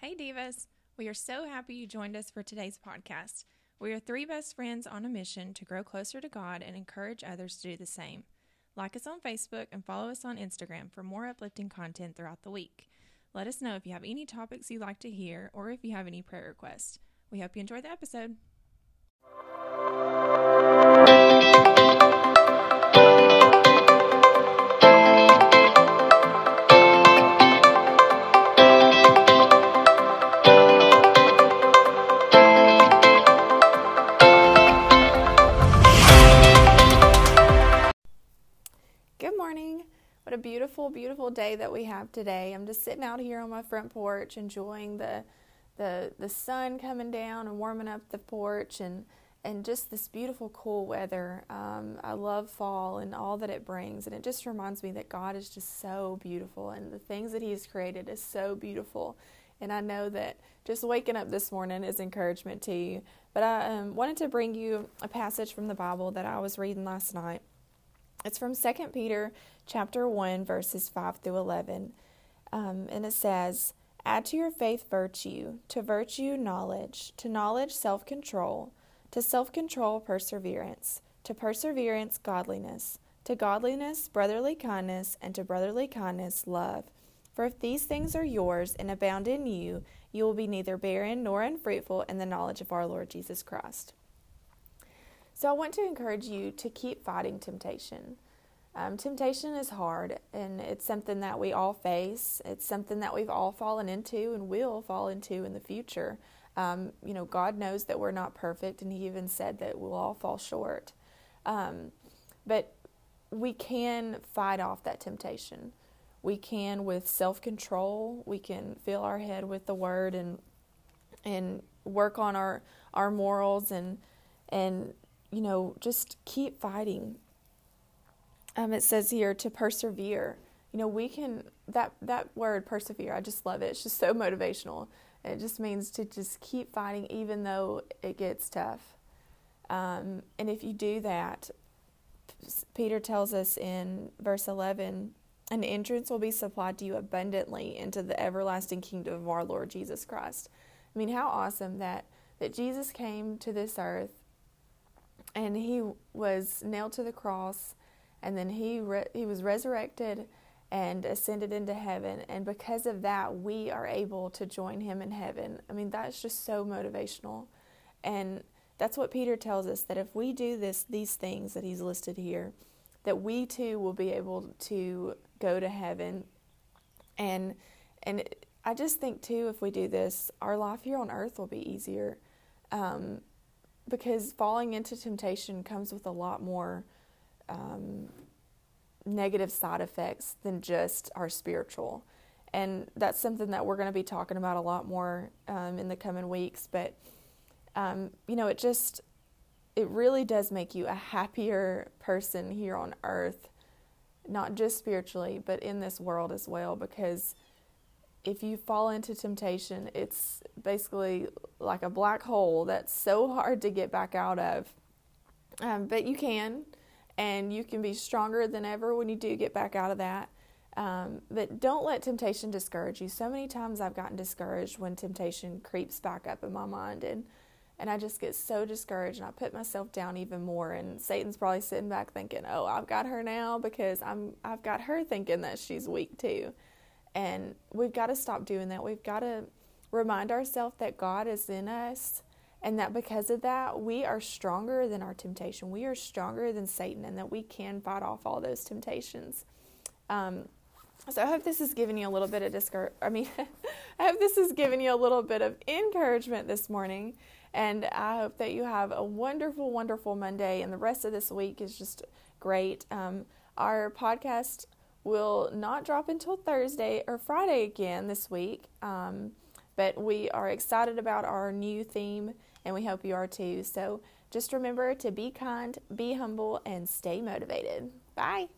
Hey, Divas. We are so happy you joined us for today's podcast. We are three best friends on a mission to grow closer to God and encourage others to do the same. Like us on Facebook and follow us on Instagram for more uplifting content throughout the week. Let us know if you have any topics you'd like to hear or if you have any prayer requests. We hope you enjoy the episode. What a beautiful, beautiful day that we have today. I'm just sitting out here on my front porch enjoying the the the sun coming down and warming up the porch and and just this beautiful cool weather. Um, I love fall and all that it brings, and it just reminds me that God is just so beautiful, and the things that He has created is so beautiful. And I know that just waking up this morning is encouragement to you. But I um, wanted to bring you a passage from the Bible that I was reading last night. It's from 2 Peter chapter 1 verses 5 through 11. Um, and it says, "Add to your faith virtue, to virtue knowledge, to knowledge self-control, to self-control perseverance, to perseverance godliness, to godliness brotherly kindness, and to brotherly kindness love." For if these things are yours and abound in you, you will be neither barren nor unfruitful in the knowledge of our Lord Jesus Christ. So I want to encourage you to keep fighting temptation. Um, temptation is hard, and it's something that we all face. It's something that we've all fallen into and will fall into in the future. Um, you know, God knows that we're not perfect, and He even said that we'll all fall short. Um, but we can fight off that temptation. We can, with self control, we can fill our head with the Word and and work on our our morals and and you know, just keep fighting. Um, it says here to persevere. You know, we can that that word persevere. I just love it. It's just so motivational. It just means to just keep fighting even though it gets tough. Um, and if you do that, Peter tells us in verse 11, an entrance will be supplied to you abundantly into the everlasting kingdom of our Lord Jesus Christ. I mean, how awesome that that Jesus came to this earth and he was nailed to the cross and then he re- he was resurrected and ascended into heaven and because of that we are able to join him in heaven. I mean that's just so motivational. And that's what peter tells us that if we do this these things that he's listed here that we too will be able to go to heaven. And and i just think too if we do this our life here on earth will be easier. Um, because falling into temptation comes with a lot more um, negative side effects than just our spiritual. And that's something that we're going to be talking about a lot more um, in the coming weeks. But, um, you know, it just, it really does make you a happier person here on earth, not just spiritually, but in this world as well, because if you fall into temptation, it's basically like a black hole that's so hard to get back out of. Um, but you can, and you can be stronger than ever when you do get back out of that. Um, but don't let temptation discourage you. So many times I've gotten discouraged when temptation creeps back up in my mind, and and I just get so discouraged, and I put myself down even more. And Satan's probably sitting back thinking, "Oh, I've got her now because I'm I've got her thinking that she's weak too." And we've got to stop doing that. We've got to remind ourselves that God is in us and that because of that, we are stronger than our temptation. We are stronger than Satan and that we can fight off all those temptations. Um, so I hope this has given you a little bit of discour- I mean, I hope this has given you a little bit of encouragement this morning. And I hope that you have a wonderful, wonderful Monday. And the rest of this week is just great. Um, our podcast will not drop until Thursday or Friday again this week. Um, but we are excited about our new theme, and we hope you are too. So just remember to be kind, be humble, and stay motivated. Bye.